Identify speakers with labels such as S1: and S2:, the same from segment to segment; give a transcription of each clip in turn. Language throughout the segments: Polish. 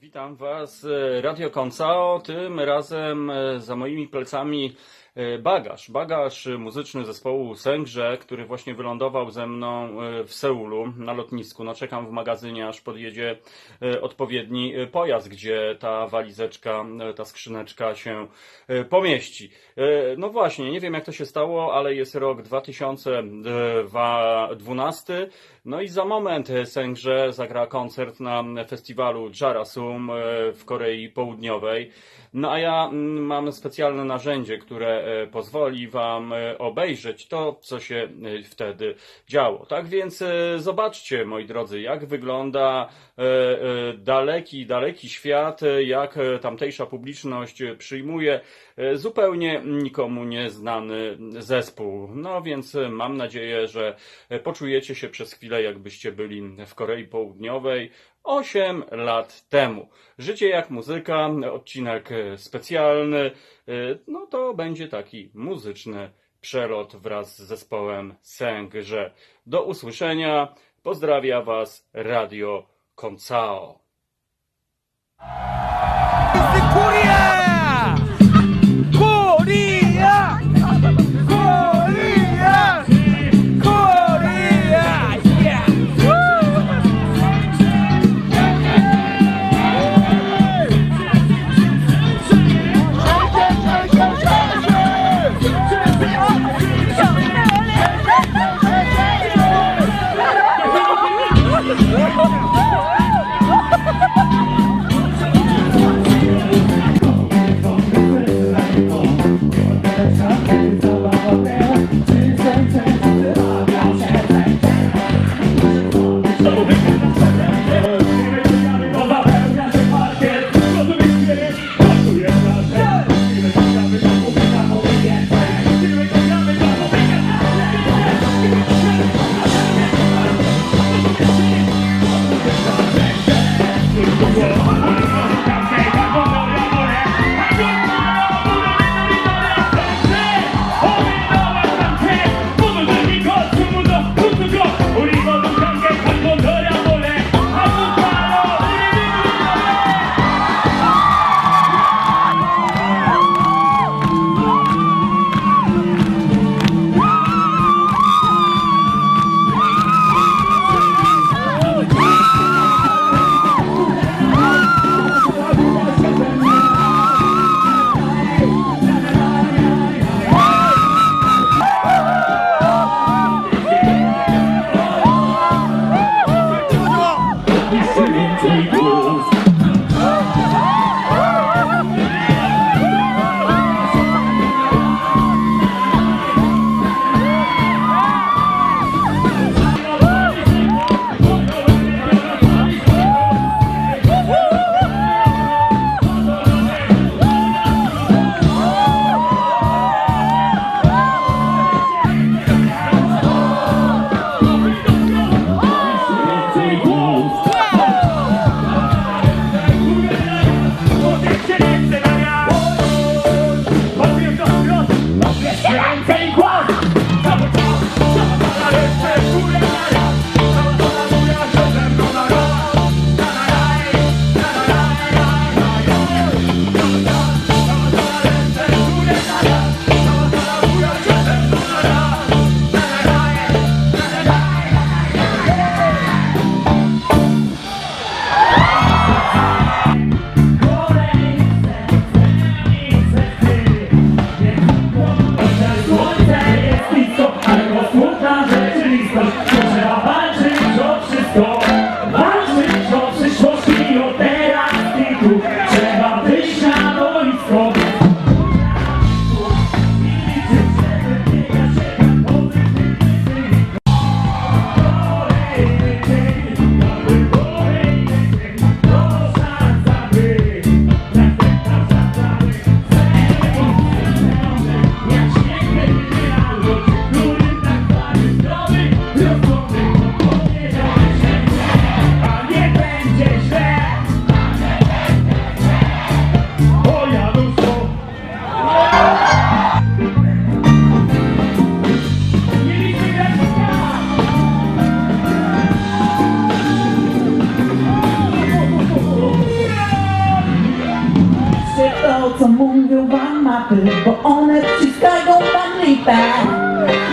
S1: Witam Was, Radio Koncao. Tym razem e, za moimi plecami bagaż. Bagaż muzyczny zespołu Sęgrze, który właśnie wylądował ze mną w Seulu na lotnisku. No czekam w magazynie, aż podjedzie odpowiedni pojazd, gdzie ta walizeczka, ta skrzyneczka się pomieści. No właśnie, nie wiem jak to się stało, ale jest rok 2012. No i za moment Sęgrze zagra koncert na festiwalu Jarasum e, w Korei Południowej. No a ja mm, mam specjalne narzędzie, które e, pozwoli Wam e, obejrzeć to, co się wtedy działo. Tak więc zobaczcie, moi drodzy, jak wygląda daleki, daleki świat, jak tamtejsza publiczność przyjmuje zupełnie nikomu nieznany zespół. No więc mam nadzieję, że poczujecie się przez chwilę jakbyście byli w Korei Południowej 8 lat temu. Życie jak muzyka, odcinek specjalny, no to będzie taki muzyczny przelot wraz z zespołem Sęgrze. Do usłyszenia. Pozdrawia Was Radio Koncao. Yeah. Yes!
S2: będą wam mapy, bo one przystają wam lipę.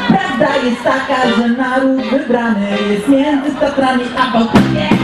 S2: Prawda jest taka, że naród wybrany jest między Tatrami a Bałtykiem.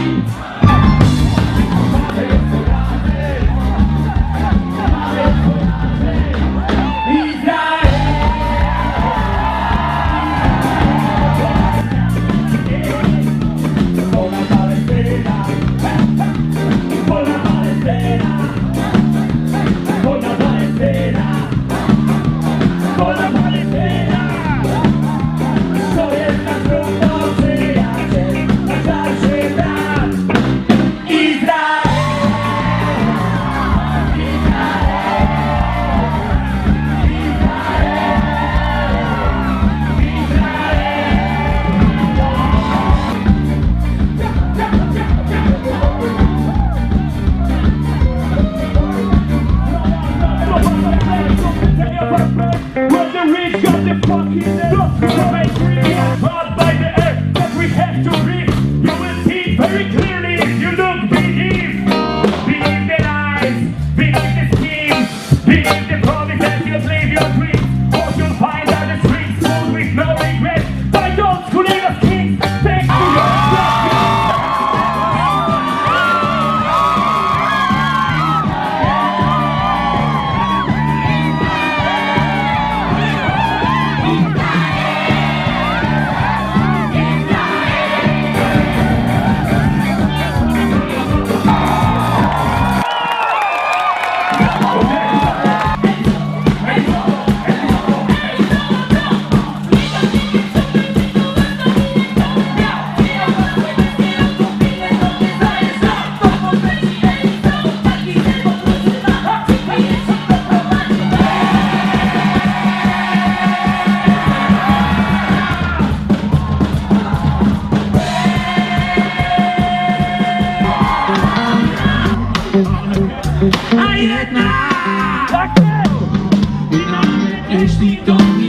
S3: don't